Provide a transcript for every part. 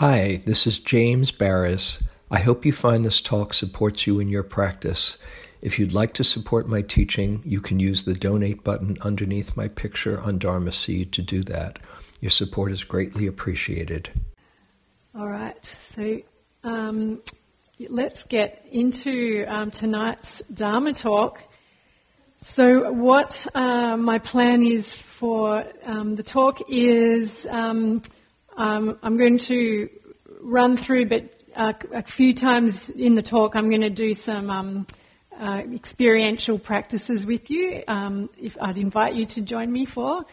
Hi, this is James Baraz. I hope you find this talk supports you in your practice. If you'd like to support my teaching, you can use the donate button underneath my picture on Dharma Seed to do that. Your support is greatly appreciated. All right, so um, let's get into um, tonight's Dharma talk. So, what uh, my plan is for um, the talk is um, I'm going to run through, but uh, a few times in the talk, I'm going to do some um, uh, experiential practices with you. Um, if I'd invite you to join me for,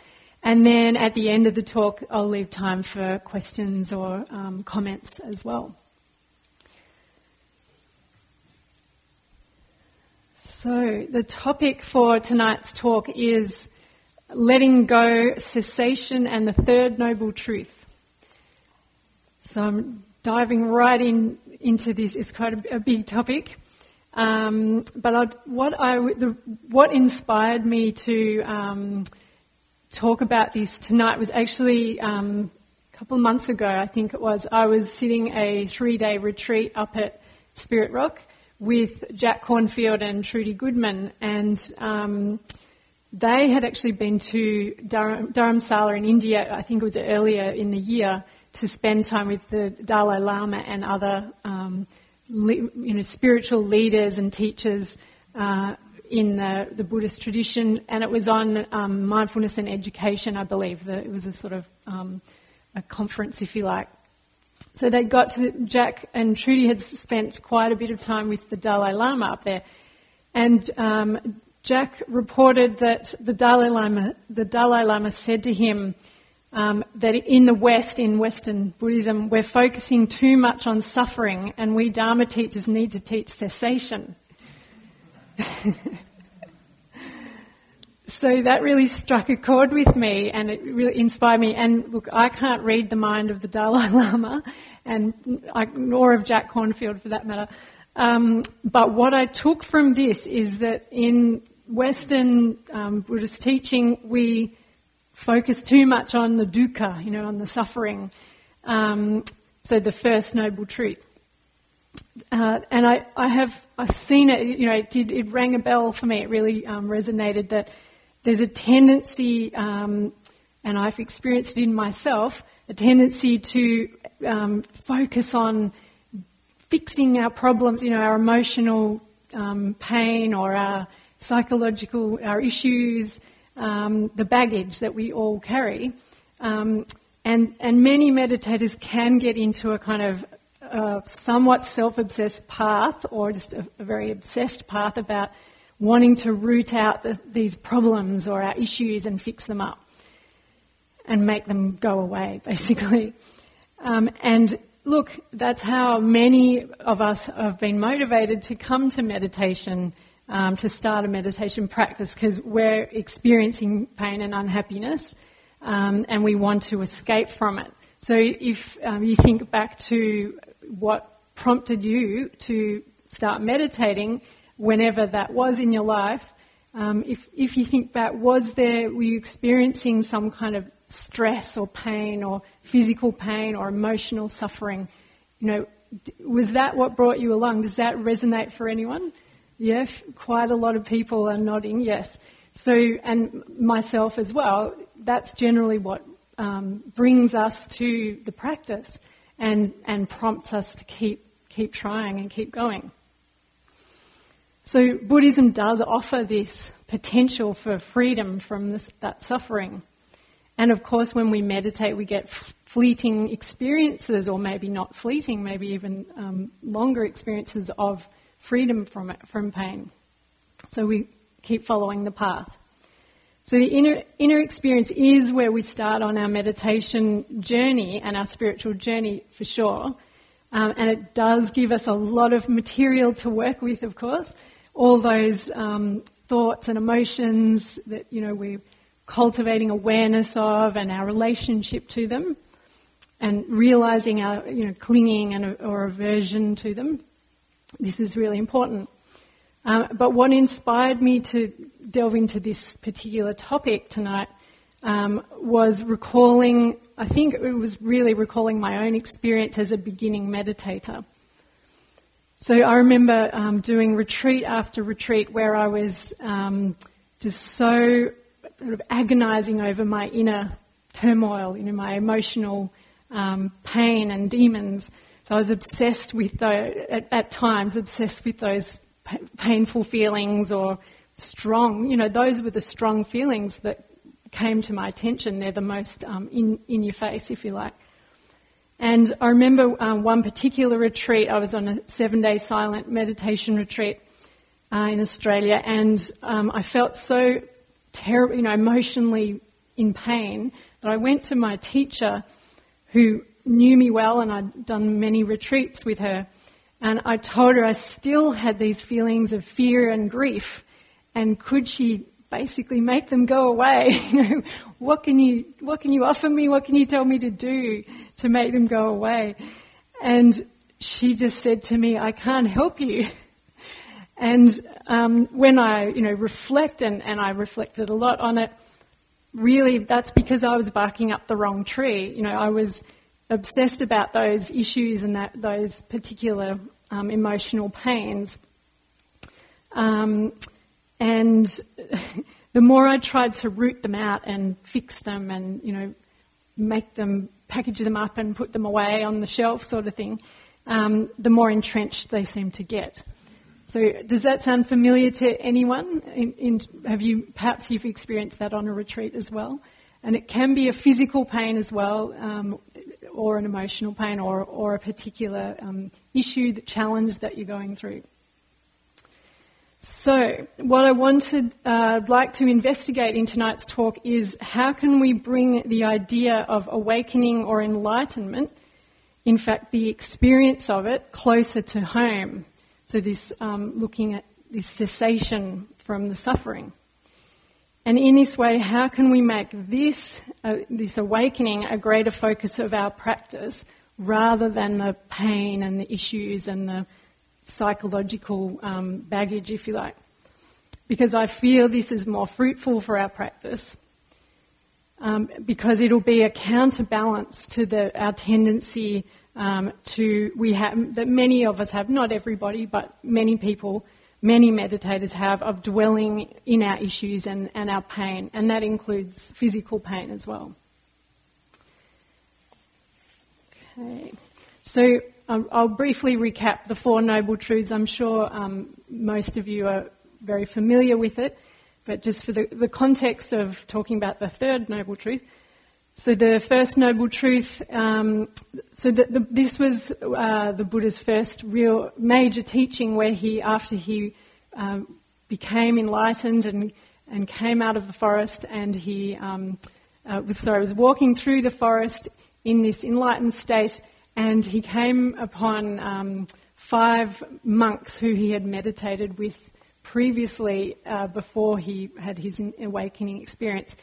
and then at the end of the talk, I'll leave time for questions or um, comments as well. So, the topic for tonight's talk is letting go, cessation, and the third noble truth. So, I'm diving right in into this. It's quite a, a big topic. Um, but I'd, what, I, the, what inspired me to um, talk about this tonight was actually um, a couple of months ago, I think it was. I was sitting a three day retreat up at Spirit Rock with Jack Kornfield and Trudy Goodman, and um, they had actually been to Dhar- Dharamsala in India, I think it was earlier in the year, to spend time with the Dalai Lama and other um, you know, spiritual leaders and teachers uh, in the, the, Buddhist tradition, and it was on um, mindfulness and education, I believe. it was a sort of um, a conference, if you like. So they got to Jack and Trudy had spent quite a bit of time with the Dalai Lama up there, and um, Jack reported that the Dalai Lama, the Dalai Lama said to him um, that in the West, in Western Buddhism, we're focusing too much on suffering, and we Dharma teachers need to teach cessation. so that really struck a chord with me and it really inspired me. And look, I can't read the mind of the Dalai Lama, and I, nor of Jack Kornfield for that matter. Um, but what I took from this is that in Western um, Buddhist teaching, we focus too much on the dukkha, you know, on the suffering. Um, so the first noble truth. Uh, and I, I have I've seen it. You know, it did it rang a bell for me. It really um, resonated that there's a tendency, um, and I've experienced it in myself, a tendency to um, focus on fixing our problems, you know, our emotional um, pain or our psychological, our issues, um, the baggage that we all carry. Um, and, and many meditators can get into a kind of somewhat self obsessed path or just a, a very obsessed path about wanting to root out the, these problems or our issues and fix them up and make them go away, basically. Um, and look, that's how many of us have been motivated to come to meditation, um, to start a meditation practice, because we're experiencing pain and unhappiness, um, and we want to escape from it. So if um, you think back to what prompted you to start meditating, whenever that was in your life, um, if, if you think back, was there, were you experiencing some kind of stress or pain or physical pain or emotional suffering? You know, was that what brought you along? Does that resonate for anyone? Yes, quite a lot of people are nodding, yes. So, and myself as well, that's generally what um, brings us to the practice and, and prompts us to keep, keep trying and keep going. So Buddhism does offer this potential for freedom from this, that suffering. And of course, when we meditate, we get fleeting experiences, or maybe not fleeting, maybe even um, longer experiences of freedom from it, from pain. So we keep following the path. So the inner, inner experience is where we start on our meditation journey and our spiritual journey for sure. Um, and it does give us a lot of material to work with, of course all those um, thoughts and emotions that you know we're cultivating awareness of and our relationship to them, and realizing our you know clinging and or aversion to them. This is really important. Um, but what inspired me to delve into this particular topic tonight um, was recalling I think it was really recalling my own experience as a beginning meditator. So I remember um, doing retreat after retreat where I was um, just so sort of agonizing over my inner turmoil, you know, my emotional um, pain and demons. So I was obsessed with those, at, at times, obsessed with those pa- painful feelings or strong, you know, those were the strong feelings that came to my attention. They're the most um, in, in your face, if you like. And I remember um, one particular retreat, I was on a seven day silent meditation retreat uh, in Australia, and um, I felt so terrible, you know, emotionally in pain that I went to my teacher who knew me well and I'd done many retreats with her. And I told her I still had these feelings of fear and grief, and could she basically make them go away? you know, what can you what can you offer me? What can you tell me to do to make them go away? And she just said to me, "I can't help you." And um, when I, you know, reflect and, and I reflected a lot on it, really that's because I was barking up the wrong tree. You know, I was obsessed about those issues and that those particular um, emotional pains. Um, and the more I tried to root them out and fix them and, you know, make them, package them up and put them away on the shelf sort of thing, um, the more entrenched they seemed to get. So does that sound familiar to anyone? In, in, have you, perhaps you've experienced that on a retreat as well? And it can be a physical pain as well, um, or an emotional pain, or, or a particular um, issue, the challenge that you're going through. So, what I wanted, uh, like to investigate in tonight's talk is how can we bring the idea of awakening or enlightenment, in fact, the experience of it, closer to home. So, this um, looking at this cessation from the suffering. And in this way, how can we make this, uh, this awakening a greater focus of our practice rather than the pain and the issues and the psychological um, baggage, if you like. Because I feel this is more fruitful for our practice. Um, because it'll be a counterbalance to the, our tendency um, to we have that many of us have, not everybody, but many people, many meditators have of dwelling in our issues and, and our pain, and that includes physical pain as well. Okay, so um, I'll briefly recap the Four Noble Truths. I'm sure um, most of you are very familiar with it, but just for the, the context of talking about the third Noble Truth. So the first Noble Truth, um, so the, the, this was uh, the Buddha's first real major teaching where he, after he um, became enlightened and, and came out of the forest and he um, uh, was, sorry, was walking through the forest in this enlightened state and he came upon um, five monks who he had meditated with previously uh, before he had his awakening experience,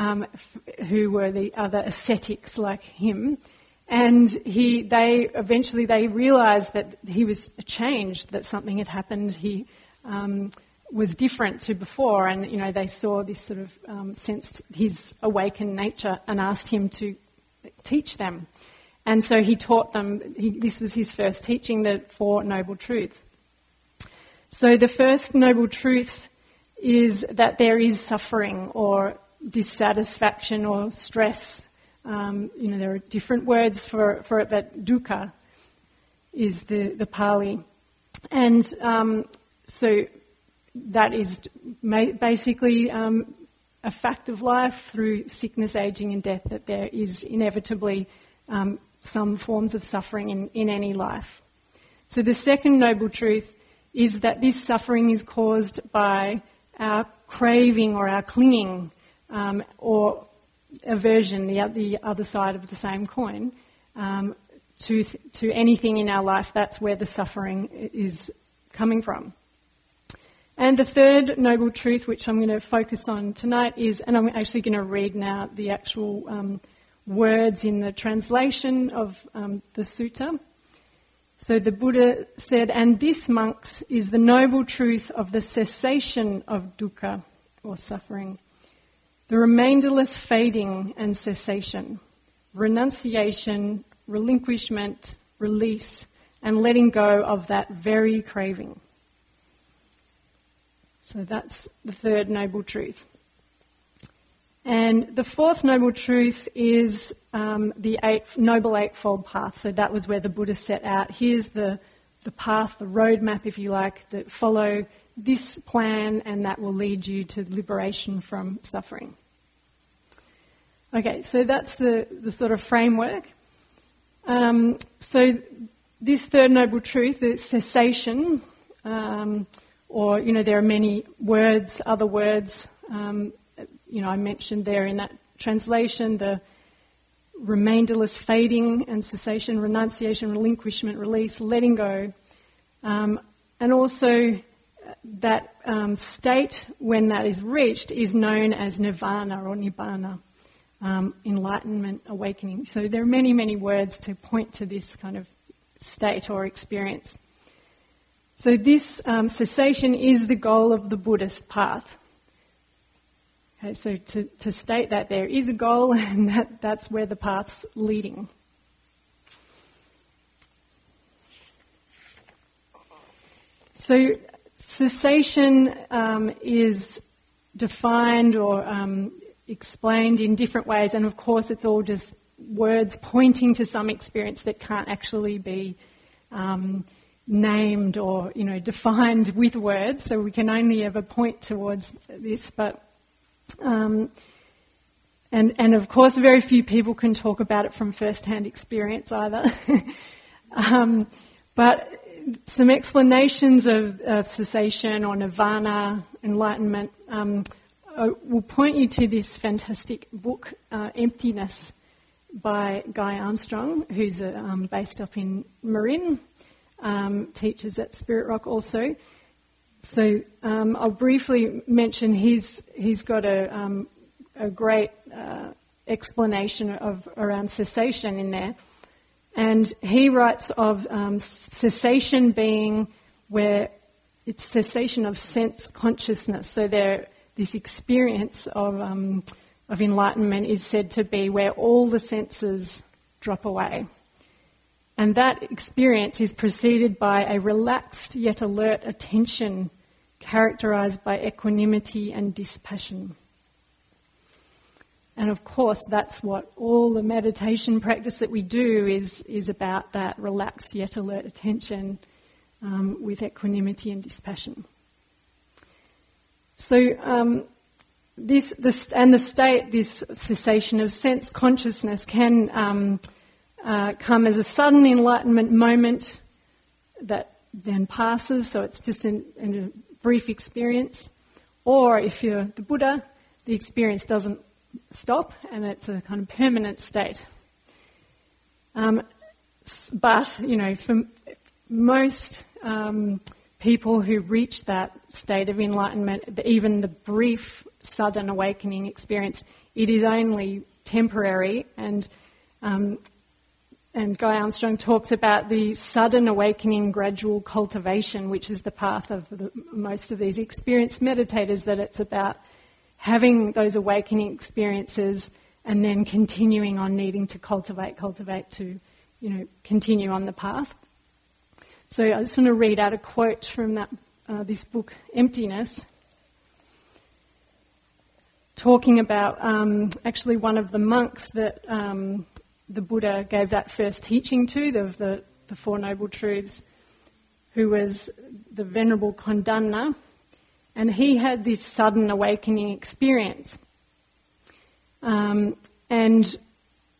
um, f- who were the other ascetics like him. And he, they eventually they realised that he was changed, that something had happened. He um, was different to before, and you know they saw this sort of um, sensed his awakened nature and asked him to teach them. And so he taught them, he, this was his first teaching, the Four Noble Truths. So the first noble truth is that there is suffering or dissatisfaction or stress. Um, you know, there are different words for, for it, but dukkha is the, the Pali. And um, so that is basically um, a fact of life through sickness, aging, and death that there is inevitably um, some forms of suffering in, in any life. So the second noble truth is that this suffering is caused by our craving or our clinging um, or aversion, the, the other side of the same coin, um, to, to anything in our life. That's where the suffering is coming from. And the third noble truth, which I'm going to focus on tonight, is, and I'm actually going to read now the actual um, words in the translation of um, the sutta. So the Buddha said, and this, monks, is the noble truth of the cessation of dukkha, or suffering, the remainderless fading and cessation, renunciation, relinquishment, release, and letting go of that very craving. So that's the third noble truth. And the fourth noble truth is um, the eight, Noble Eightfold Path. So that was where the Buddha set out. Here's the, the path, the roadmap, if you like, that follow this plan and that will lead you to liberation from suffering. Okay, so that's the, the sort of framework. Um, so this third noble truth is cessation, um, or, you know, there are many words, other words, um, you know, I mentioned there in that translation, the remainderless fading and cessation, renunciation, relinquishment, release, letting go, um, and also that um, state, when that is reached, is known as nirvana or nibbana, um, enlightenment, awakening. So there are many, many words to point to this kind of state or experience. So this um, cessation is the goal of the Buddhist path. Okay, so to, to state that there is a goal and that, that's where the path's leading. So cessation um, is defined or um, explained in different ways, and of course, it's all just words pointing to some experience that can't actually be um, named or you know defined with words. So we can only ever point towards this, but um, and and of course, very few people can talk about it from first-hand experience either. um, but some explanations of, of, cessation or nirvana, enlightenment, um, uh, will point you to this fantastic book, uh, Emptiness, by Guy Armstrong, who's uh, um, based up in Marin, um, teaches at Spirit Rock also. So um, I'll briefly mention he's he's got a um, a great uh, explanation of around cessation in there, and he writes of um, cessation being where it's cessation of sense consciousness. So there, this experience of um, of enlightenment is said to be where all the senses drop away. And that experience is preceded by a relaxed yet alert attention characterized by equanimity and dispassion. And of course, that's what all the meditation practice that we do is, is about that relaxed yet alert attention um, with equanimity and dispassion. So, um, this, this, and the state, this cessation of sense consciousness can um, uh, come as a sudden enlightenment moment that then passes, so it's just a brief experience. Or if you're the Buddha, the experience doesn't stop and it's a kind of permanent state. Um, but, you know, for most um, people who reach that state of enlightenment, even the brief sudden awakening experience, it is only temporary and um, and Guy Armstrong talks about the sudden awakening gradual cultivation, which is the path of the, most of these experienced meditators, that it's about having those awakening experiences and then continuing on needing to cultivate, cultivate to, you know, continue on the path. So I just want to read out a quote from that, uh, this book, Emptiness, talking about um, actually one of the monks that um, the Buddha gave that first teaching to, the, the, the Four Noble Truths, who was the Venerable Kondanna, and he had this sudden awakening experience. Um, and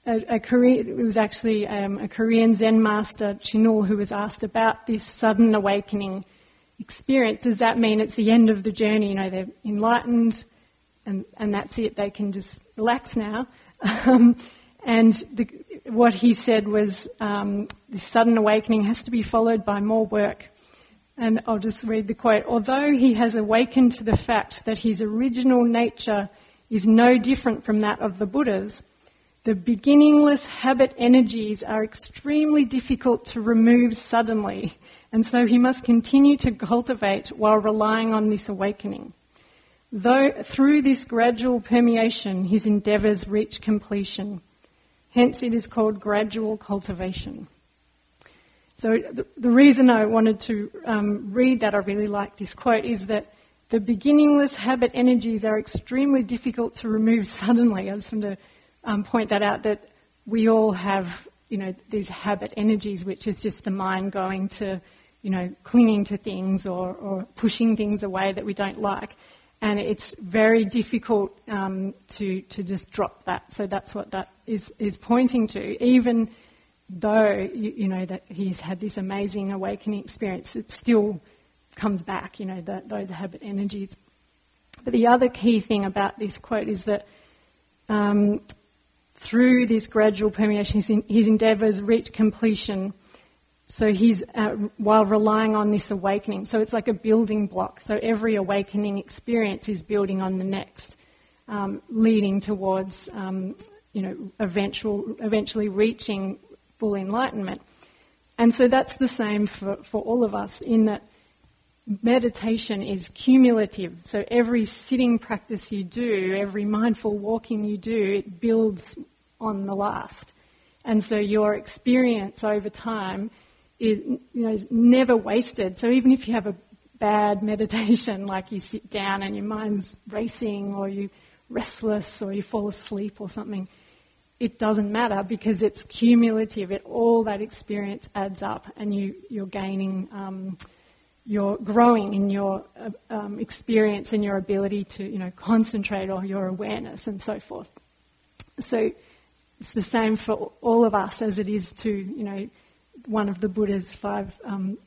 a, a it was actually um, a Korean Zen master, Chinul, who was asked about this sudden awakening experience. Does that mean it's the end of the journey? You know, they're enlightened and, and that's it, they can just relax now. Um, and the, what he said was um, this sudden awakening has to be followed by more work. And I'll just read the quote. Although he has awakened to the fact that his original nature is no different from that of the Buddha's, the beginningless habit energies are extremely difficult to remove suddenly, and so he must continue to cultivate while relying on this awakening. Though through this gradual permeation his endeavours reach completion, Hence, it is called gradual cultivation. So, the, the reason I wanted to um, read that, I really like this quote, is that the beginningless habit energies are extremely difficult to remove suddenly. I just want to um, point that out that we all have, you know, these habit energies, which is just the mind going to, you know, clinging to things or, or pushing things away that we don't like and it's very difficult um, to to just drop that. So that's what that is is pointing to. Even though you, you know that he's had this amazing awakening experience, it still comes back. You know the, those habit energies. But the other key thing about this quote is that. Um, through this gradual permeation, his, endeavours reach completion so he's, uh, while relying on this awakening. So it's like a building block. So every awakening experience is building on the next, um, leading towards, um, you know, eventual, eventually reaching full enlightenment. And so that's the same for, for all of us in that meditation is cumulative. So every sitting practice you do, every mindful walking you do, it builds on the last. And so your experience over time is you know is never wasted. So even if you have a bad meditation, like you sit down and your mind's racing, or you're restless, or you fall asleep, or something, it doesn't matter because it's cumulative. It all that experience adds up, and you you're gaining. Um, you're growing in your uh, um, experience and your ability to, you know, concentrate or your awareness and so forth. So it's the same for all of us as it is to, you know, one of the Buddha's five um,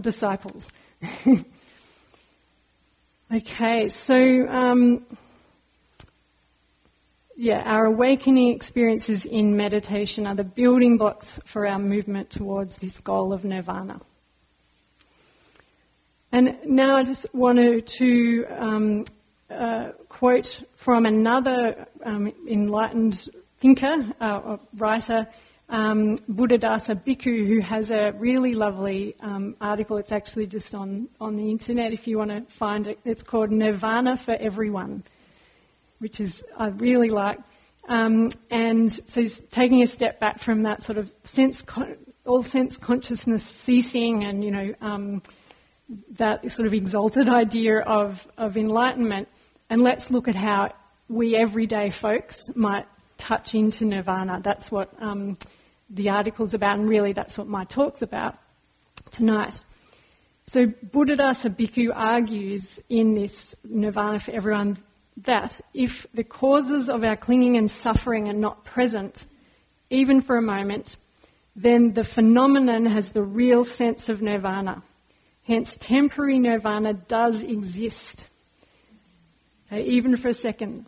disciples. okay, so um, yeah, our awakening experiences in meditation are the building blocks for our movement towards this goal of nirvana. And now I just wanted to um, uh, quote from another um, enlightened thinker, uh, writer, um, Buddhadasa Bhikkhu, who has a really lovely um, article. It's actually just on, on the internet if you want to find it. It's called Nirvana for Everyone, which is I really like. Um, and so he's taking a step back from that sort of sense, all sense consciousness ceasing, and you know um, that sort of exalted idea of of enlightenment. And let's look at how we everyday folks might touch into nirvana. That's what um, the article's about, and really that's what my talk's about tonight. So Buddhadasa Bhikkhu argues in this Nirvana for Everyone that if the causes of our clinging and suffering are not present, even for a moment, then the phenomenon has the real sense of nirvana. Hence, temporary nirvana does exist, okay, even for a second.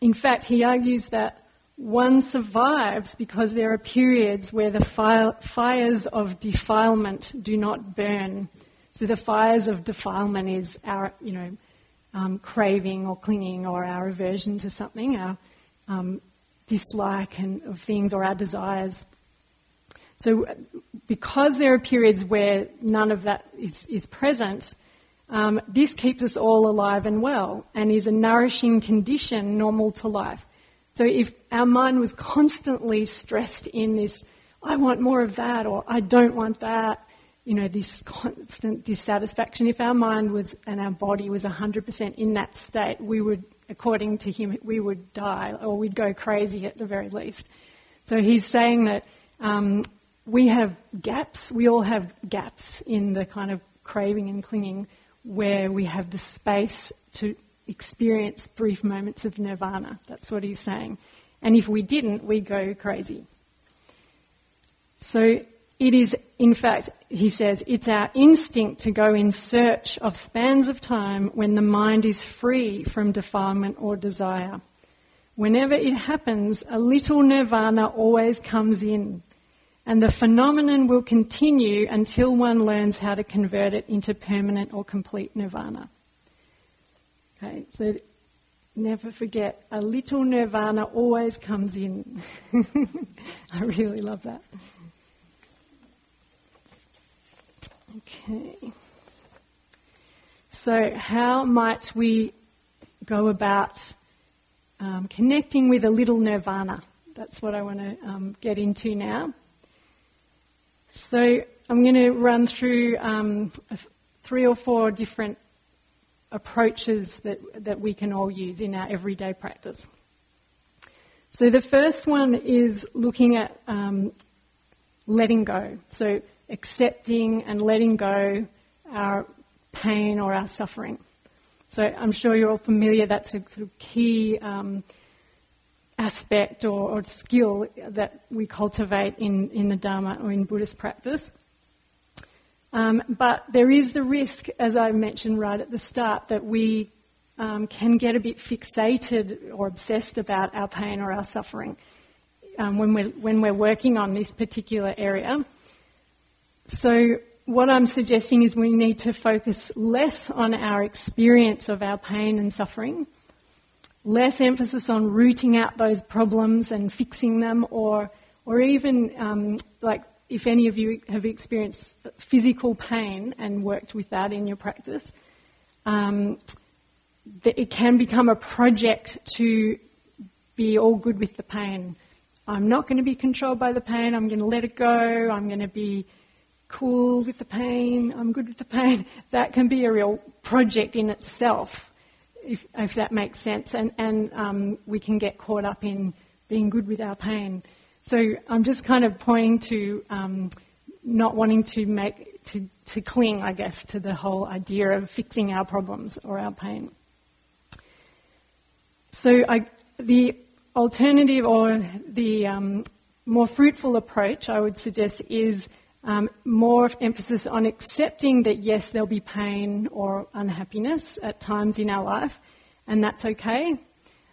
In fact, he argues that one survives because there are periods where the fires of defilement do not burn. So the fires of defilement is our, you know, um, craving or clinging or our aversion to something, our um, dislike and, of things or our desires. So because there are periods where none of that is, is present, um, this keeps us all alive and well and is a nourishing condition normal to life. So if our mind was constantly stressed in this, I want more of that, or I don't want that, you know, this constant dissatisfaction, if our mind was and our body was 100% in that state, we would, according to him, we would die or we'd go crazy at the very least. So he's saying that um, we have gaps, we all have gaps in the kind of craving and clinging where we have the space to experience brief moments of nirvana. That's what he's saying. And if we didn't, we go crazy. So it is, in fact, he says, it's our instinct to go in search of spans of time when the mind is free from defilement or desire. Whenever it happens, a little nirvana always comes in, and the phenomenon will continue until one learns how to convert it into permanent or complete nirvana. Okay, so never forget, a little nirvana always comes in. I really love that. Okay. So, how might we go about um, connecting with a little nirvana? that's what I want to um, get into now. So I'm going to run through um, three or four different approaches that, that we can all use in our everyday practice. So the first one is looking at um, letting go. So accepting and letting go our pain or our suffering. So I'm sure you're all familiar. That's a sort of key um, aspect or, or, skill that we cultivate in, in the Dharma or in Buddhist practice. Um, but there is the risk, as I mentioned right at the start, that we um, can get a bit fixated or obsessed about our pain or our suffering um, when, we're, when we're working on this particular area. So, what I'm suggesting is we need to focus less on our experience of our pain and suffering, less emphasis on rooting out those problems and fixing them, or, or even um, like if any of you have experienced physical pain and worked with that in your practice. Um, that it can become a project to be all good with the pain. I'm not going to be controlled by the pain. I'm going to let it go. I'm going to be cool with the pain. I'm good with the pain. That can be a real project in itself, if, if that makes sense. And, and um, we can get caught up in being good with our pain. So I'm just kind of pointing to um, not wanting to make to, to cling, I guess, to the whole idea of fixing our problems or our pain. So I, the alternative or the um, more fruitful approach, I would suggest, is um, more emphasis on accepting that yes, there'll be pain or unhappiness at times in our life, and that's okay.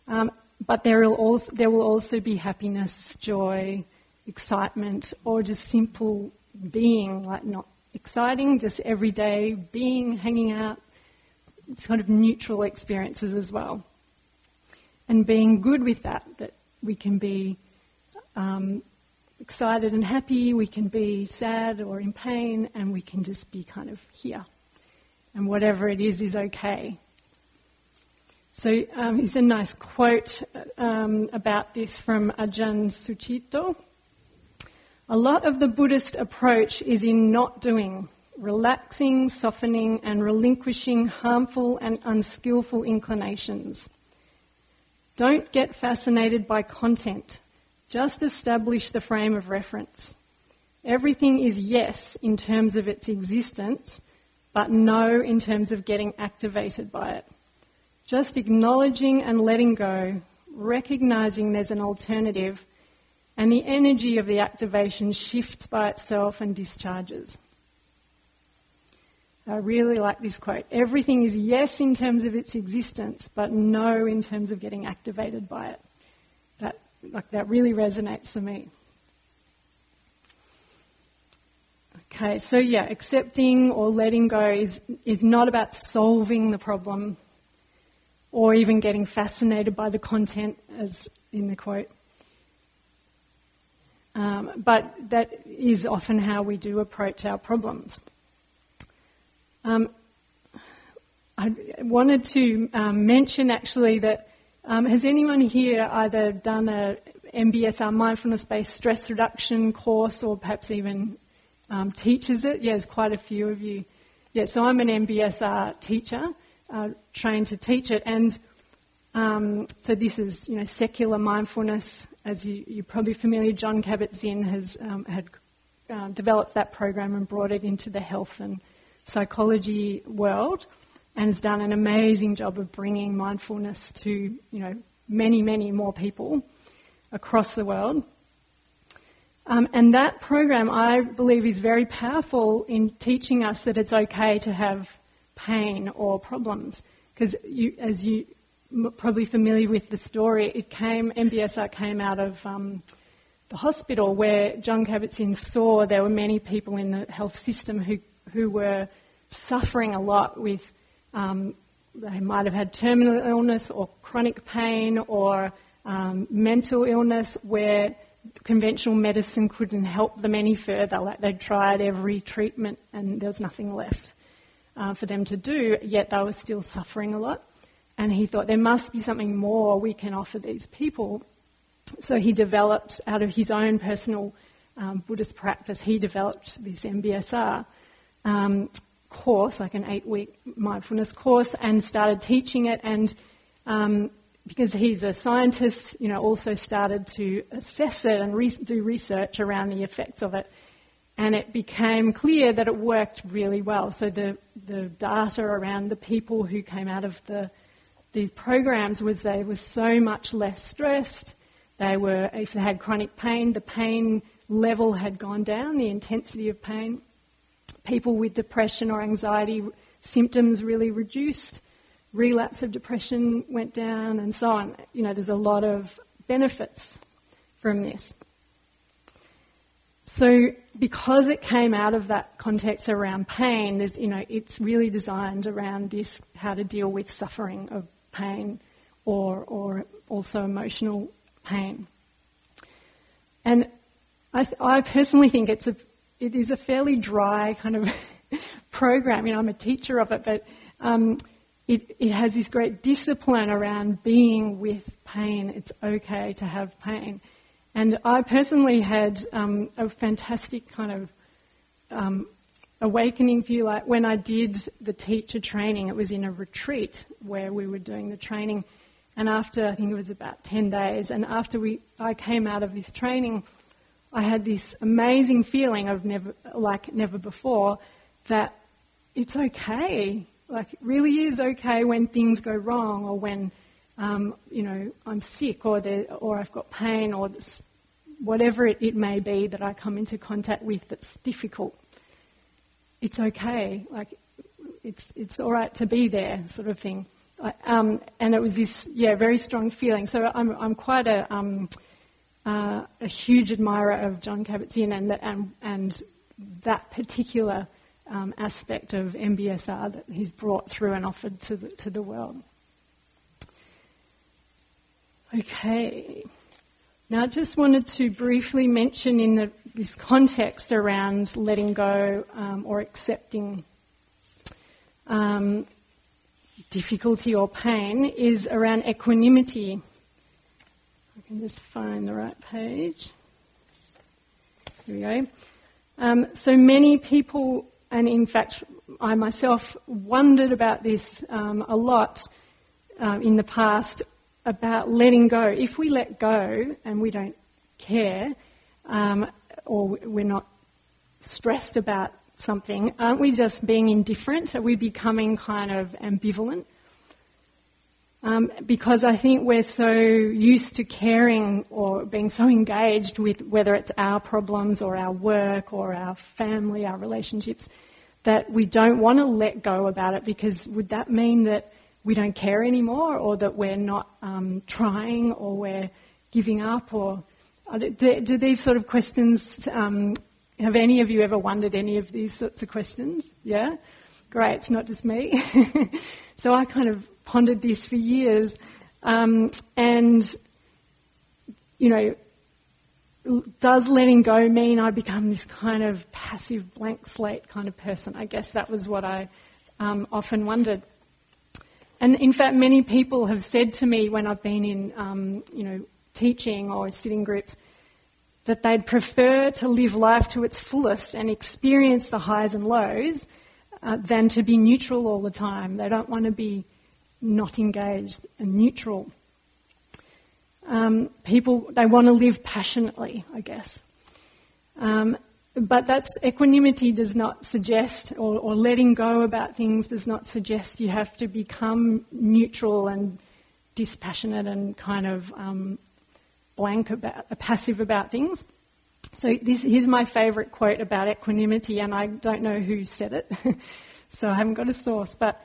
Um, but there will, also, there will also be happiness, joy, excitement, or just simple being, like not exciting, just everyday being, hanging out, kind of neutral experiences as well and being good with that, that we can be um, excited and happy, we can be sad or in pain, and we can just be kind of here. And whatever it is, is okay. So um, here's a nice quote um, about this from Ajahn Sucitto. A lot of the Buddhist approach is in not doing, relaxing, softening, and relinquishing harmful and unskillful inclinations. Don't get fascinated by content. Just establish the frame of reference. Everything is yes in terms of its existence, but no in terms of getting activated by it. Just acknowledging and letting go, recognizing there's an alternative, and the energy of the activation shifts by itself and discharges. I really like this quote. Everything is yes in terms of its existence, but no in terms of getting activated by it. Like, that really resonates for me. Okay, so yeah, accepting or letting go is, is not about solving the problem or even getting fascinated by the content, as in the quote. Um, but that is often how we do approach our problems. Um, I wanted to um, mention actually that um, has anyone here either done a MBSR mindfulness based stress reduction course or perhaps even um, teaches it? Yeah, there's quite a few of you. Yeah, so I'm an MBSR teacher, uh, trained to teach it, and um, so this is you know secular mindfulness, as you, are probably familiar. Jon Kabat-Zinn has um, had uh, developed that program and brought it into the health and psychology world and has done an amazing job of bringing mindfulness to you know many many more people across the world. Um, and that program, I believe, is very powerful in teaching us that it's okay to have pain or problems. Because you, as you probably familiar with the story, it came MBSR came out of um, the hospital where Jon Kabat-Zinn saw there were many people in the health system who who were suffering a lot with, um, they might have had terminal illness or chronic pain or um, mental illness where conventional medicine couldn't help them any further. Like they'd tried every treatment and there was nothing left uh, for them to do, yet they were still suffering a lot. And he thought there must be something more we can offer these people. so he developed, out of his own personal um, Buddhist practice, he developed this MBSR um, course, like an eight week mindfulness course, and started teaching it. And um, because he's a scientist, you know, also started to assess it and re- do research around the effects of it. And it became clear that it worked really well. So the, the data around the people who came out of the, these programs was they were so much less stressed. They were, if they had chronic pain, the pain level had gone down, the intensity of pain. People with depression or anxiety symptoms really reduced relapse of depression went down, and so on. You know, there's a lot of benefits from this. So, because it came out of that context around pain, there's, you know, it's really designed around this how to deal with suffering of pain or, or also emotional pain. And I, th- I personally think it's a, it is a fairly dry kind of program. You know, I'm a teacher of it, but um, it, it has this great discipline around being with pain. It's okay to have pain. And I personally had um, a fantastic kind of um, awakening, if you like, when I did the teacher training. It was in a retreat where we were doing the training. And after, I think it was about 10 days, and after we, I came out of this training, I had this amazing feeling of never, like never before, that it's okay like, it really is okay when things go wrong or when, um, you know, I'm sick or, or I've got pain or this, whatever it, it may be that I come into contact with that's difficult. It's okay. Like, it's, it's all right to be there, sort of thing. um, and it was this, yeah, very strong feeling. So I'm, I'm quite a, um, uh, a huge admirer of Jon Kabat-Zinn and, and, and that particular um, aspect of MBSR that he's brought through and offered to the, to the world. Okay. Now, I just wanted to briefly mention in the, this context around letting go um, or accepting um, difficulty or pain is around equanimity. Just find the right page. Here we go. Um, so many people and in fact, I myself wondered about this um, a lot um, in the past about letting go. If we let go and we don't care, um, or we're not stressed about something, aren't we just being indifferent? Are we becoming kind of ambivalent? Um, because I think we're so used to caring or being so engaged with whether it's our problems or our work or our family, our relationships, that we don't want to let go about it because would that mean that we don't care anymore or that we're not um, trying or we're giving up or uh, do, do these sort of questions um, have any of you ever wondered any of these sorts of questions? Yeah? Great it's not just me. So i kind of pondered this for years. Um, and, you know, does letting go mean I become this kind of passive blank slate kind of person? I guess that was what I um, often wondered. And in fact, many people have said to me when I've been in, um, you know, teaching or sitting groups, that they'd prefer to live life to its fullest and experience the highs and lows uh, than to be neutral all the time. They don't want to be not engaged and neutral. Um, people, they want to live passionately, I guess. Um, but that's equanimity does not suggest, or, or, letting go about things does not suggest you have to become neutral and dispassionate and kind of um, blank about, passive about things. So this here's my favourite quote about equanimity, and I don't know who said it, so I haven't got a source, but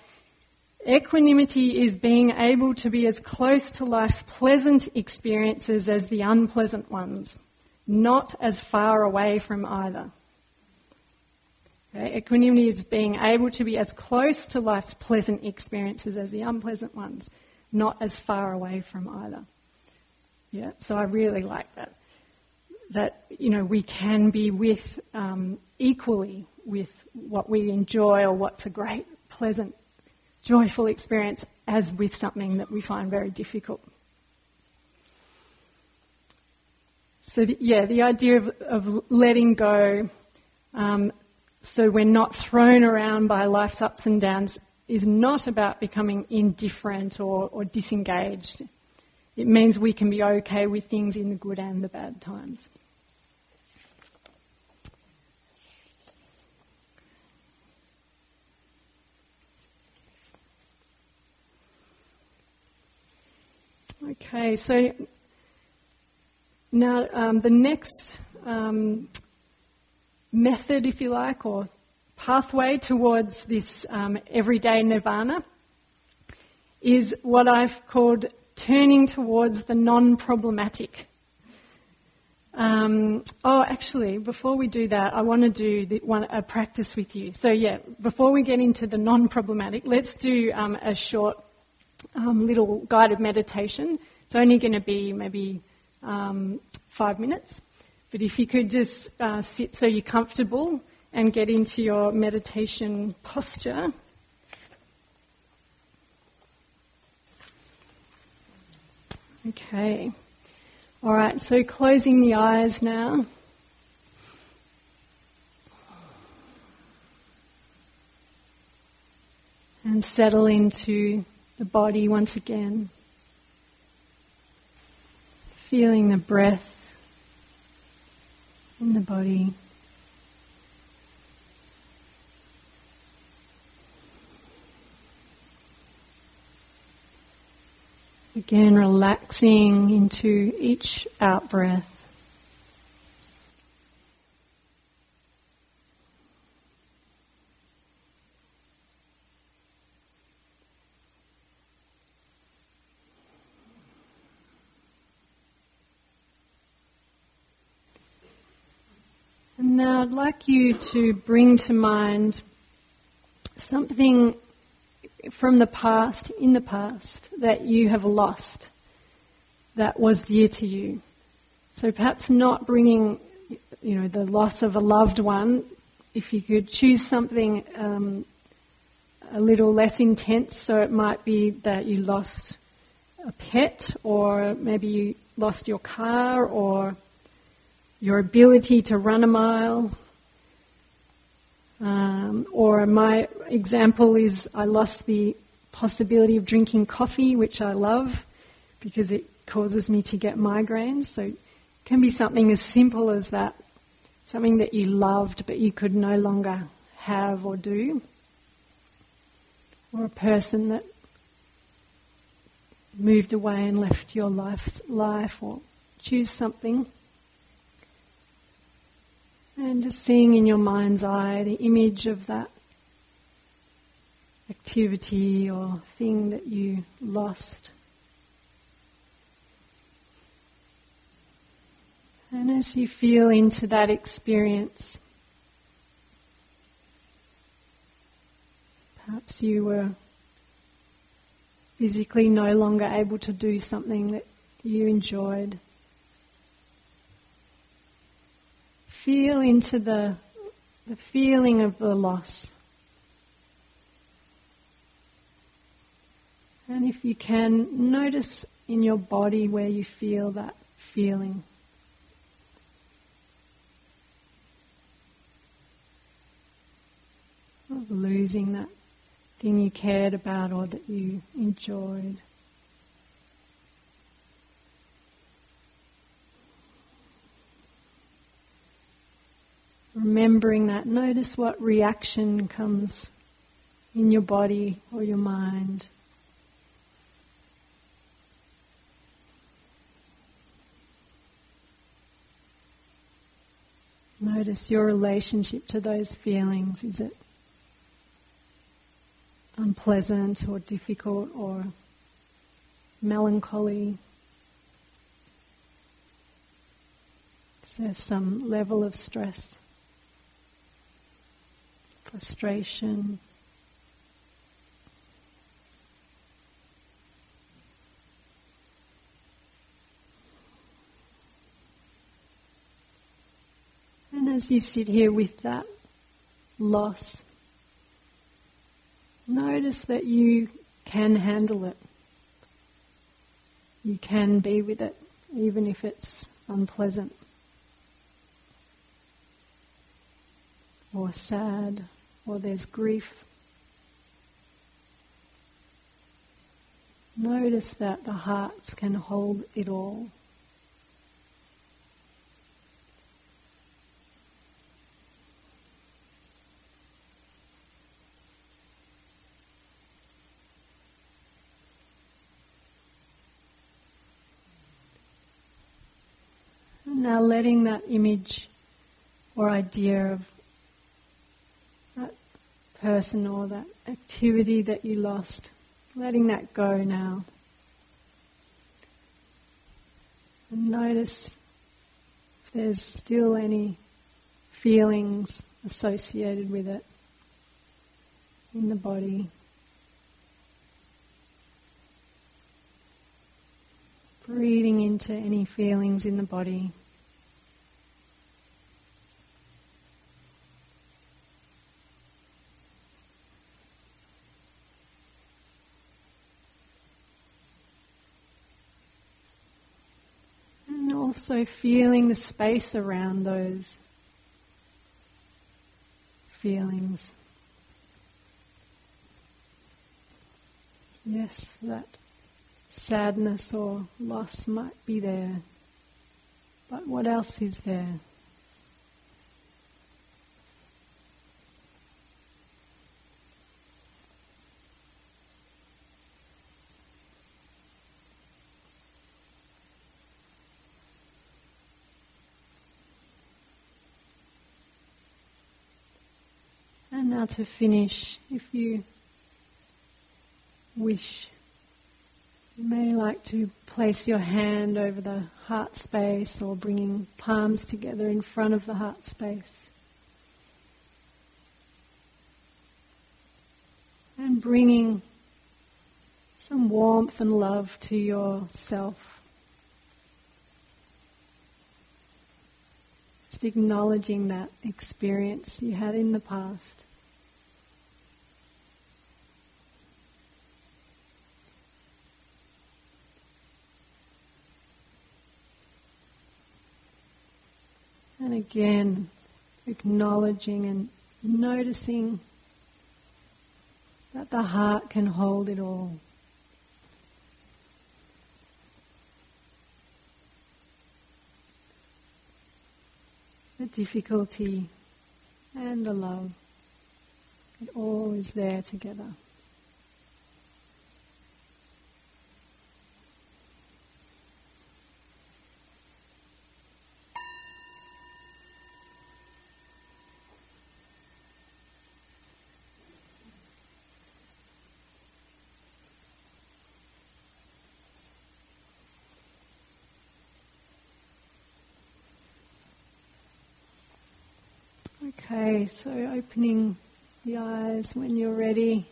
Equanimity is being able to be as close to life's pleasant experiences as the unpleasant ones, not as far away from either. Okay? Equanimity is being able to be as close to life's pleasant experiences as the unpleasant ones, not as far away from either. Yeah, so I really like that. That you know we can be with um, equally with what we enjoy or what's a great, pleasant joyful experience as with something that we find very difficult. So, the, yeah, the idea of, of letting go um, so we're not thrown around by life's ups and downs is not about becoming indifferent or, or disengaged. It means we can be okay with things in the good and the bad times. Okay, so now um, the next um, method, if you like, or pathway towards this um, everyday nirvana is what I've called turning towards the non problematic. Um, oh, actually, before we do that, I want to do one, a practice with you. So, yeah, before we get into the non problematic, let's do um, a short um, little guided meditation. It's only going to be maybe um, five minutes. But if you could just uh, sit so you're comfortable and get into your meditation posture. Okay. All right, so closing the eyes now. And settle into the body once again. Feeling the breath in the body. Again, relaxing into each out breath. And now I'd like you to bring to mind something from the past, in the past, that you have lost that was dear to you. So perhaps not bringing, you know, the loss of a loved one. If you could choose something um, a little less intense, so it might be that you lost a pet, or maybe you lost your car, or your ability to run a mile, um, or my example is I lost the possibility of drinking coffee, which I love because it causes me to get migraines. So it can be something as simple as that, something that you loved but you could no longer have or do. Or a person that moved away and left your life, life or choose something. And just seeing in your mind's eye the image of that activity or thing that you lost. And as you feel into that experience, perhaps you were physically no longer able to do something that you enjoyed. Feel into the, the feeling of the loss. And if you can, notice in your body where you feel that feeling. Of losing that thing you cared about or that you enjoyed. Remembering that, notice what reaction comes in your body or your mind. Notice your relationship to those feelings. Is it unpleasant or difficult or melancholy? Is there some level of stress? frustration. And as you sit here with that loss, notice that you can handle it. You can be with it, even if it's unpleasant or sad or there's grief. Notice that the heart can hold it all. now letting that image or idea of person or that activity that you lost, letting that go now. And notice if there's still any feelings associated with it in the body. Breathing into any feelings in the body. Also feeling the space around those feelings. Yes, that sadness or loss might be there, but what else is there? Now to finish, if you wish, you may like to place your hand over the heart space or bringing palms together in front of the heart space. And bringing some warmth and love to yourself. Just acknowledging that experience you had in the past. And again, acknowledging and noticing that the heart can hold it all. The difficulty and the love, it all is there together. Okay, so opening the eyes when you're ready.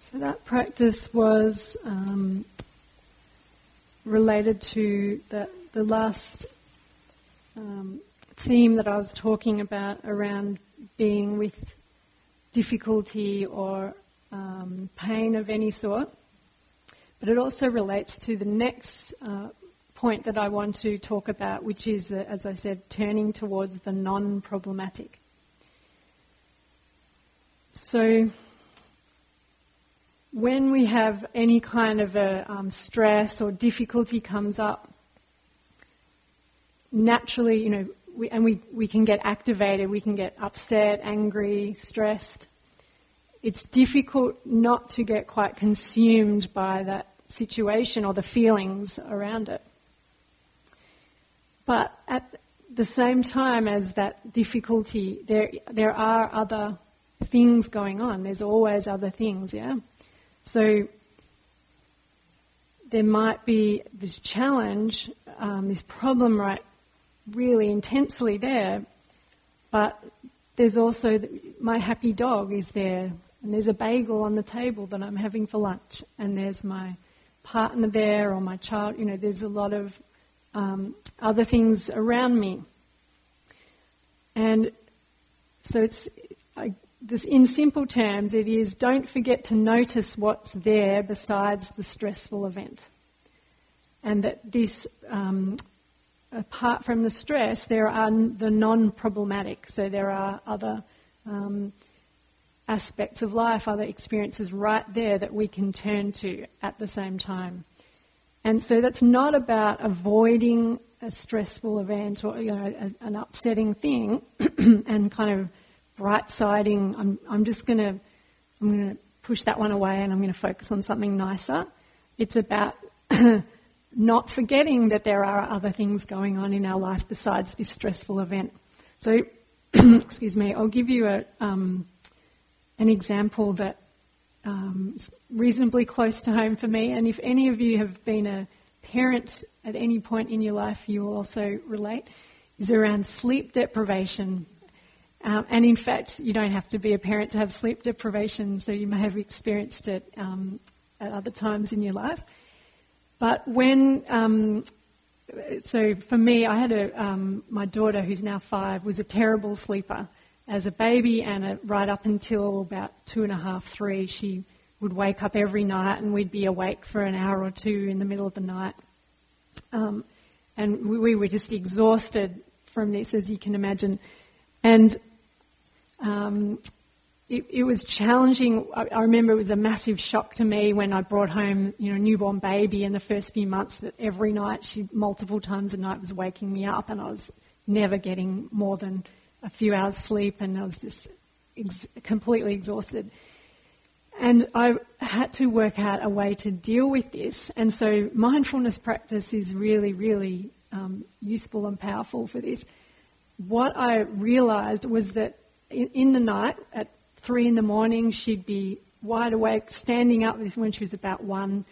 So that practice was um, related to the, the last um, theme that I was talking about around being with difficulty or um, pain of any sort. But it also relates to the next uh, point that I want to talk about, which is, uh, as I said, turning towards the non problematic. So, when we have any kind of a um, stress or difficulty comes up, naturally, you know, we, and we, we can get activated, we can get upset, angry, stressed. It's difficult not to get quite consumed by that situation or the feelings around it. But at the same time as that difficulty, there, there are other things going on. There's always other things, yeah? So there might be this challenge, um, this problem right really intensely there, but there's also the, my happy dog is there, and there's a bagel on the table that I'm having for lunch, and there's my partner there or my child. You know, there's a lot of um, other things around me. And so it's, I, this, in simple terms, it is don't forget to notice what's there besides the stressful event. and that this, um, apart from the stress, there are the non problematic. So there are other um, aspects of life, other experiences right there that we can turn to at the same time. And so that's not about avoiding a stressful event or you know a, an upsetting thing and kind of bright siding. I'm I'm just going to I'm going to push that one away and I'm going to focus on something nicer. It's about not forgetting that there are other things going on in our life besides this stressful event. So, excuse me, I'll give you a um, an example that um, is reasonably close to home for me. And if any of you have been a parent at any point in your life, you will also relate, is around sleep deprivation. Um, and in fact, you don't have to be a parent to have sleep deprivation, so you may have experienced it um, at other times in your life. But when, um, so for me, I had a, um, my daughter who's now five was a terrible sleeper as a baby and right up until about two and a half, three, she would wake up every night and we'd be awake for an hour or two in the middle of the night. Um, and we, we, were just exhausted from this, as you can imagine. And um, it, it, was challenging. I, I, remember it was a massive shock to me when I brought home, you know, a newborn baby in the first few months that every night she, multiple times a night, was waking me up and I was never getting more than a few hours sleep and I was just ex- completely exhausted. And I had to work out a way to deal with this. And so mindfulness practice is really, really um, useful and powerful for this. What I realized was that in, in, the night, at three in the morning, she'd be wide awake, standing up. This when she was about one,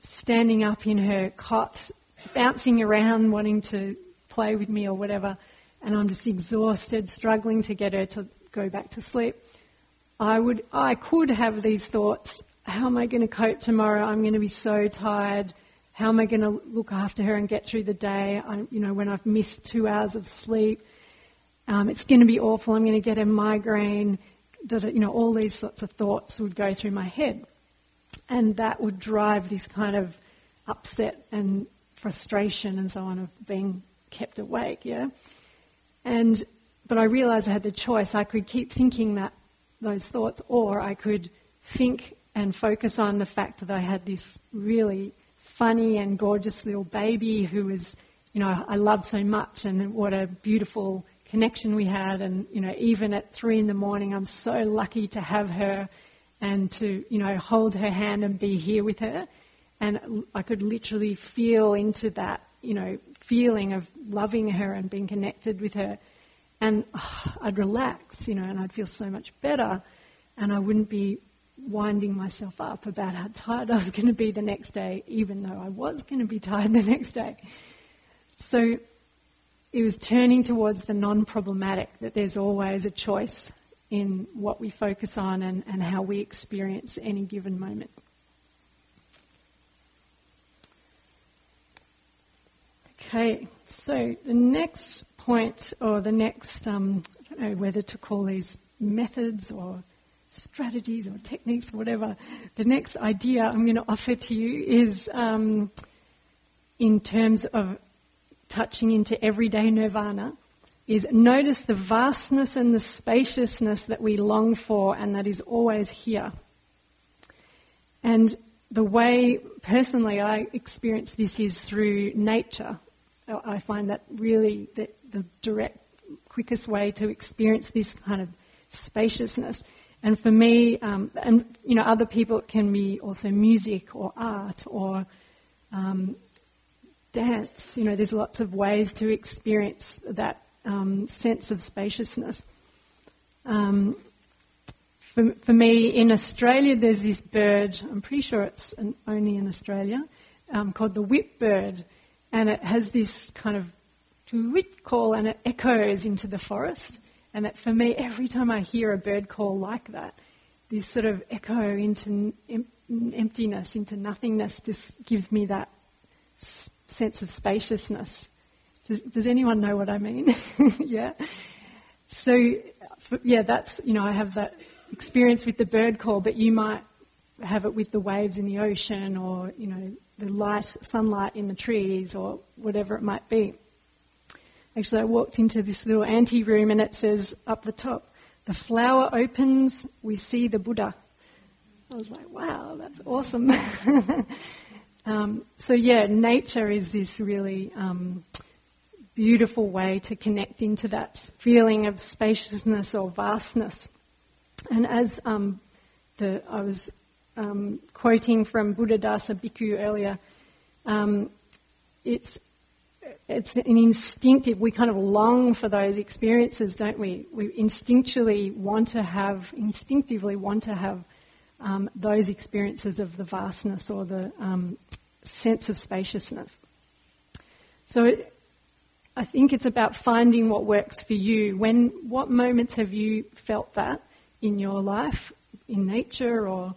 standing up in her cot, bouncing around, wanting to play with me or whatever and I'm just exhausted, struggling to get her to go back to sleep, I would, I could have these thoughts. How am I going to cope tomorrow? I'm going to be so tired. How am I going to look after her and get through the day? I, you know, when I've missed two hours of sleep, um, it's going to be awful. I'm going to get a migraine. You know, all these sorts of thoughts would go through my head, and that would drive this kind of upset and frustration and so on of being kept awake. Yeah. And, but I realized I had the choice. I could keep thinking that, those thoughts, or I could think and focus on the fact that I had this really funny and gorgeous little baby who was, you know, I loved so much and what a beautiful connection we had. And, you know, even at three in the morning, I'm so lucky to have her and to, you know, hold her hand and be here with her. And I could literally feel into that, you know, feeling of loving her and being connected with her. And oh, I'd relax, you know, and I'd feel so much better. And I wouldn't be winding myself up about how tired I was going to be the next day, even though I was going to be tired the next day. So it was turning towards the non problematic, that there's always a choice in what we focus on and, and how we experience any given moment. Okay, so the next point, or the next, um, I don't know whether to call these methods or strategies or techniques, whatever, the next idea I'm going to offer to you is um, in terms of touching into everyday nirvana, is notice the vastness and the spaciousness that we long for and that is always here. And the way, personally, I experience this is through nature. I find that really the, the direct, quickest way to experience this kind of spaciousness. And for me, um, and you know, other people, it can be also music or art or um, dance. You know, there's lots of ways to experience that um, sense of spaciousness. Um, for, for, me, in Australia, there's this bird. I'm pretty sure it's an, only in Australia, um, called the whip bird and it has this kind of tweet call and it echoes into the forest. And that for me, every time I hear a bird call like that, this sort of echo into em- emptiness, into nothingness, just gives me that s- sense of spaciousness. Does, does, anyone know what I mean? yeah. So, uh, for, yeah, that's, you know, I have that experience with the bird call, but you might have it with the waves in the ocean or, you know, the light, sunlight in the trees or whatever it might be. Actually, I walked into this little ante room and it says up the top, the flower opens, we see the Buddha. I was like, wow, that's awesome. um, so, yeah, nature is this really um, beautiful way to connect into that feeling of spaciousness or vastness. And as um, the, I was um, quoting from Buddhadasa Bhikkhu earlier, um, it's it's an instinctive. We kind of long for those experiences, don't we? We instinctually want to have, instinctively want to have um, those experiences of the vastness or the um, sense of spaciousness. So, it, I think it's about finding what works for you. When, what moments have you felt that in your life, in nature, or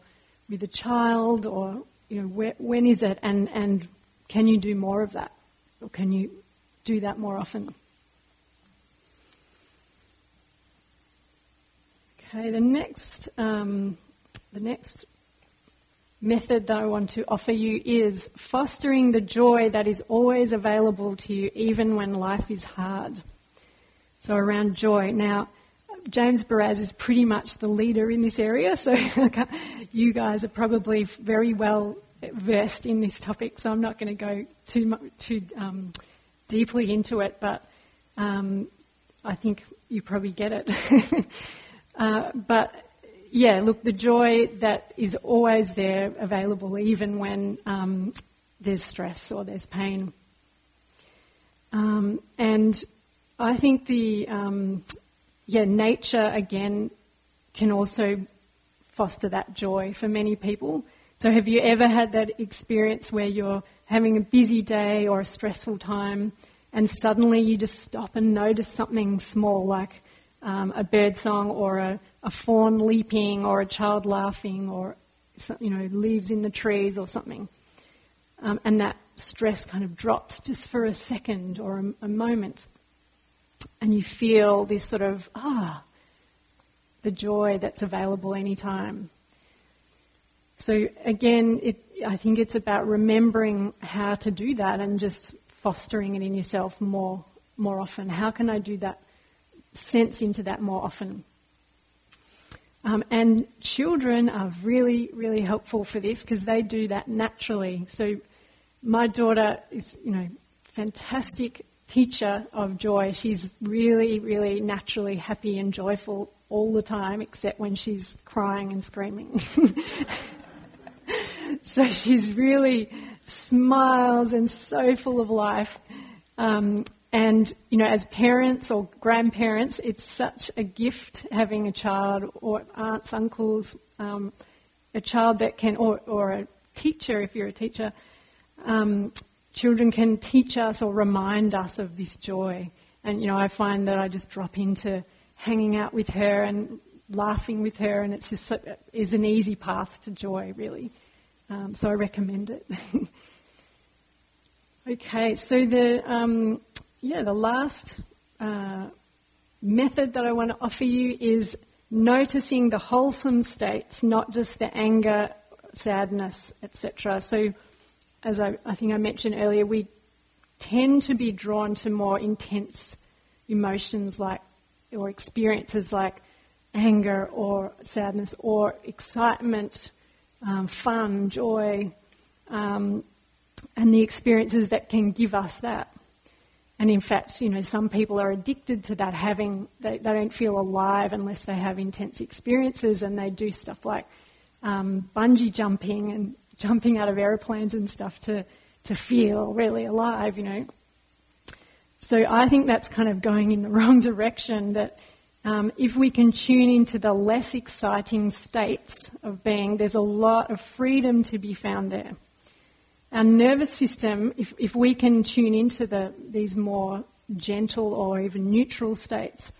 with a child, or you know, where, when is it, and and can you do more of that, or can you do that more often? Okay, the next um, the next method that I want to offer you is fostering the joy that is always available to you, even when life is hard. So, around joy. Now, James Baraz is pretty much the leader in this area, so you guys are probably very well versed in this topic, so I'm not going to go too, too um, deeply into it, but um, I think you probably get it. uh, but yeah, look, the joy that is always there, available, even when um, there's stress or there's pain. Um, and I think the um, yeah, nature again can also foster that joy for many people. So, have you ever had that experience where you're having a busy day or a stressful time, and suddenly you just stop and notice something small, like um, a bird song or a, a fawn leaping or a child laughing or you know leaves in the trees or something, um, and that stress kind of drops just for a second or a, a moment and you feel this sort of, ah, the joy that's available anytime. So again, it, I think it's about remembering how to do that and just fostering it in yourself more, more often. How can I do that? Sense into that more often. Um, and children are really, really helpful for this because they do that naturally. So my daughter is, you know, fantastic teacher of joy. She's really, really naturally happy and joyful all the time, except when she's crying and screaming. so she's really smiles and so full of life. Um, and, you know, as parents or grandparents, it's such a gift having a child or aunts, uncles, um, a child that can, or, or a teacher if you're a teacher, um, children can teach us or remind us of this joy. And, you know, I find that I just drop into hanging out with her and laughing with her, and it's just so, is an easy path to joy, really. Um, so I recommend it. okay, so the um, yeah, the last uh, method that I want to offer you is noticing the wholesome states, not just the anger, sadness, etc. So as I, I think I mentioned earlier, we tend to be drawn to more intense emotions like, or experiences like anger or sadness or excitement, um, fun, joy, um, and the experiences that can give us that. And in fact, you know, some people are addicted to that, having, they, they don't feel alive unless they have intense experiences and they do stuff like um, bungee jumping and jumping out of aeroplanes and stuff to, to feel really alive, you know. So I think that's kind of going in the wrong direction. That um, if we can tune into the less exciting states of being, there's a lot of freedom to be found there. Our nervous system, if, if we can tune into the, these more gentle or even neutral states,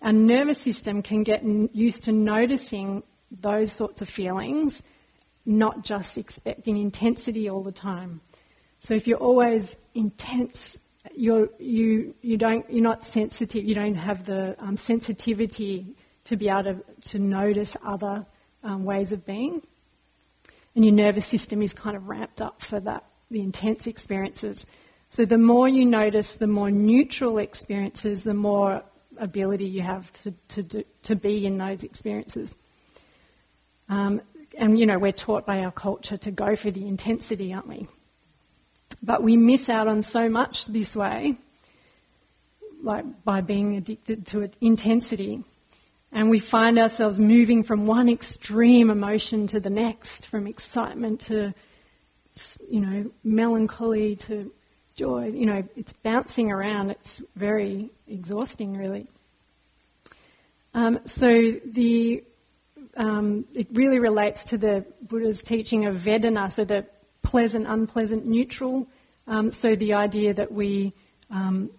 our nervous system can get used to noticing those sorts of feelings not just expecting intensity all the time. So if you're always intense, you're, you, you don't, you're not sensitive, you don't have the um, sensitivity to be able to, to notice other um, ways of being. and your nervous system is kind of ramped up for that, the intense experiences. So the more you notice, the more neutral experiences, the more ability you have to, to, do, to be in those experiences. Um, and, you know, we're taught by our culture to go for the intensity, aren't we? But we miss out on so much this way, like by being addicted to intensity. And we find ourselves moving from one extreme emotion to the next, from excitement to, you know, melancholy to joy. You know, it's bouncing around. It's very exhausting, really. Um, so the um, it really relates to the Buddha's teaching of Vedana, so the pleasant, unpleasant, neutral. Um, so the idea that we um,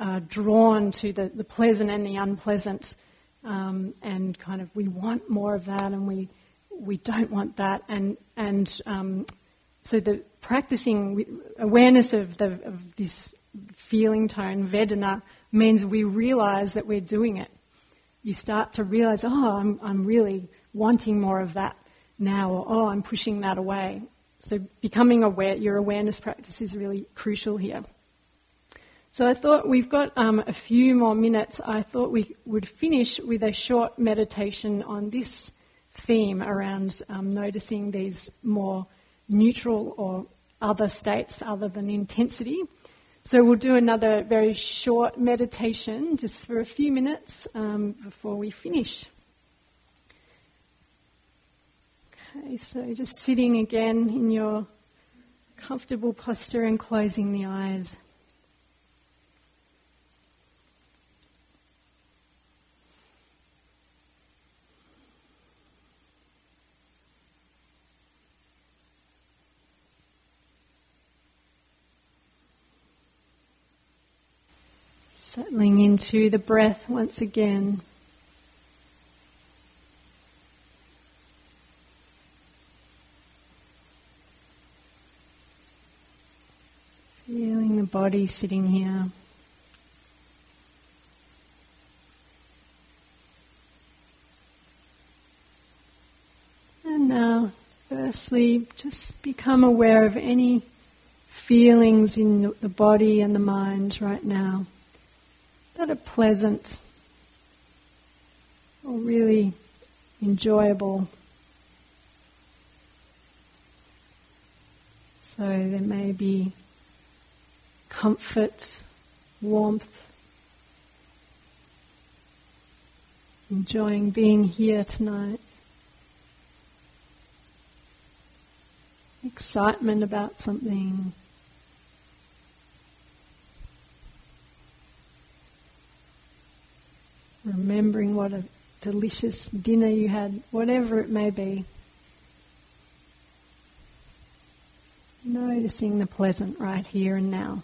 are drawn to the, the pleasant and the unpleasant, um, and kind of we want more of that, and we we don't want that, and and um, so the practicing awareness of the of this feeling tone Vedana means we realize that we're doing it. You start to realize, oh, I'm I'm really wanting more of that now, or oh, I'm pushing that away. So becoming aware, your awareness practice is really crucial here. So I thought we've got um, a few more minutes. I thought we would finish with a short meditation on this theme around um, noticing these more neutral or other states other than intensity. So we'll do another very short meditation just for a few minutes um, before we finish. Okay, so just sitting again in your comfortable posture and closing the eyes. Settling into the breath once again. Feeling the body sitting here. And now, firstly, just become aware of any feelings in the body and the mind right now that are pleasant or really enjoyable. So there may be comfort, warmth, enjoying being here tonight, excitement about something. Remembering what a delicious dinner you had, whatever it may be. Noticing the pleasant right here and now.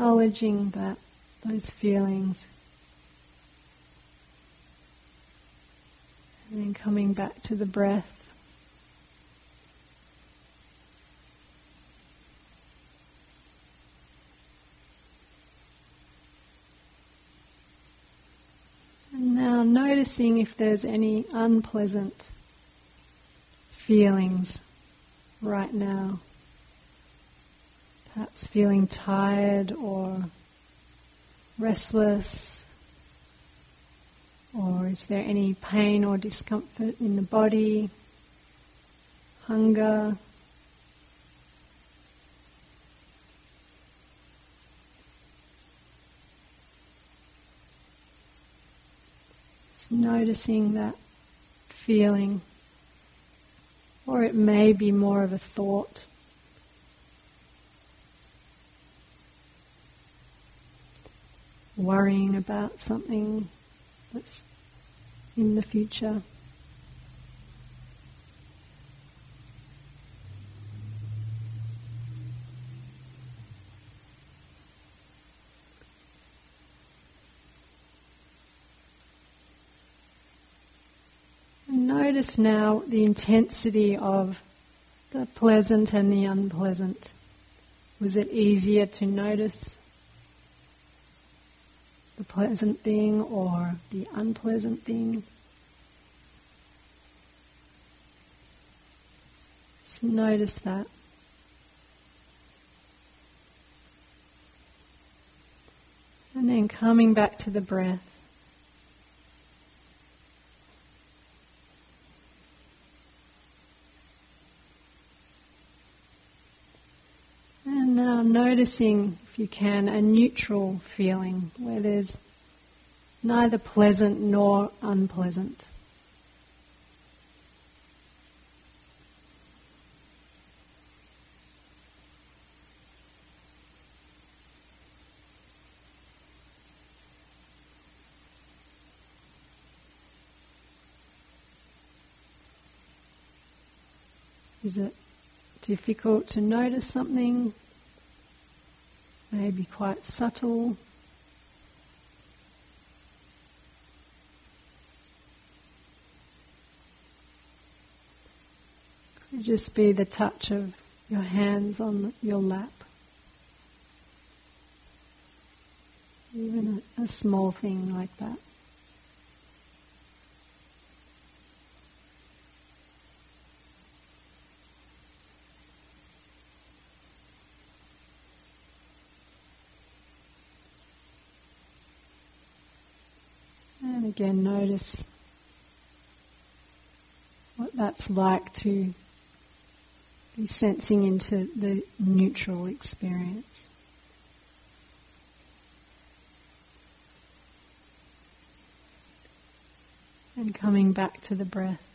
Acknowledging that those feelings. And then coming back to the breath. And now noticing if there's any unpleasant feelings right now perhaps feeling tired or restless? Or is there any pain or discomfort in the body? Hunger? Just noticing that feeling. Or it may be more of a thought. worrying about something that's in the future. Notice now the intensity of the pleasant and the unpleasant. Was it easier to notice the pleasant thing or the unpleasant thing? So notice that. And then coming back to the breath. And now noticing, you can, a neutral feeling where there's neither pleasant nor unpleasant. Is it difficult to notice something? Maybe quite subtle. Could just be the touch of your hands on your lap. Even a, a small thing like that. Again, notice what that's like to be sensing into the neutral experience. And coming back to the breath.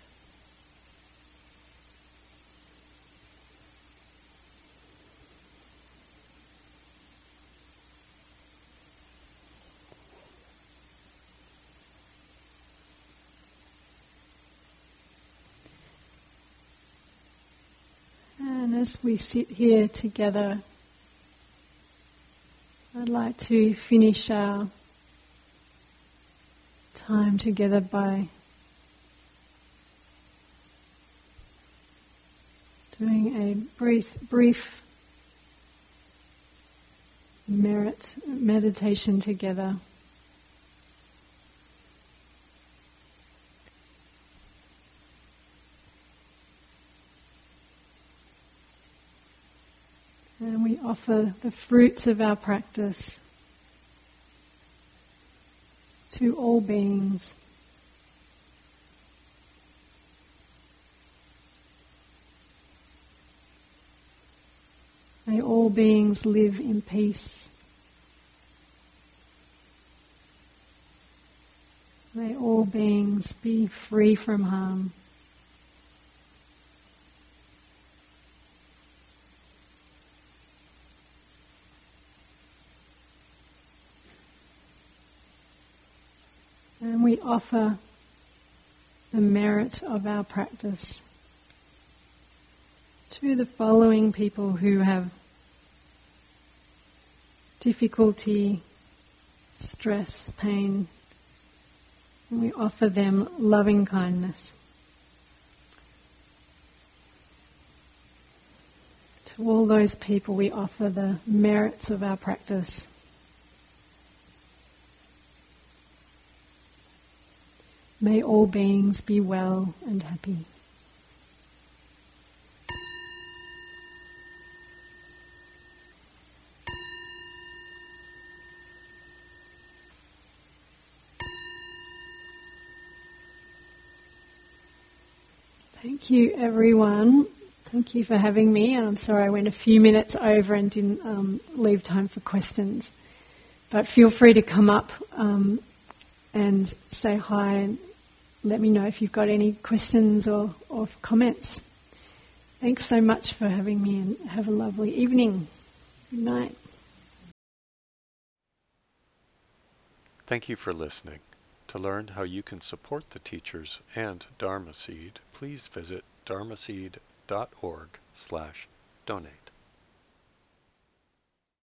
As we sit here together, I'd like to finish our time together by doing a brief, brief merit meditation together. And we offer the fruits of our practice to all beings. May all beings live in peace. May all beings be free from harm. And we offer the merit of our practice to the following people who have difficulty, stress, pain. We offer them loving kindness. To all those people, we offer the merits of our practice. May all beings be well and happy. Thank you, everyone. Thank you for having me. And I'm sorry I went a few minutes over and didn't um, leave time for questions. But feel free to come up um, and say hi and let me know if you've got any questions or, or comments. Thanks so much for having me and have a lovely evening. Good night. Thank you for listening. To learn how you can support the teachers and Dharma Seed, please visit dharmaseed.org slash donate.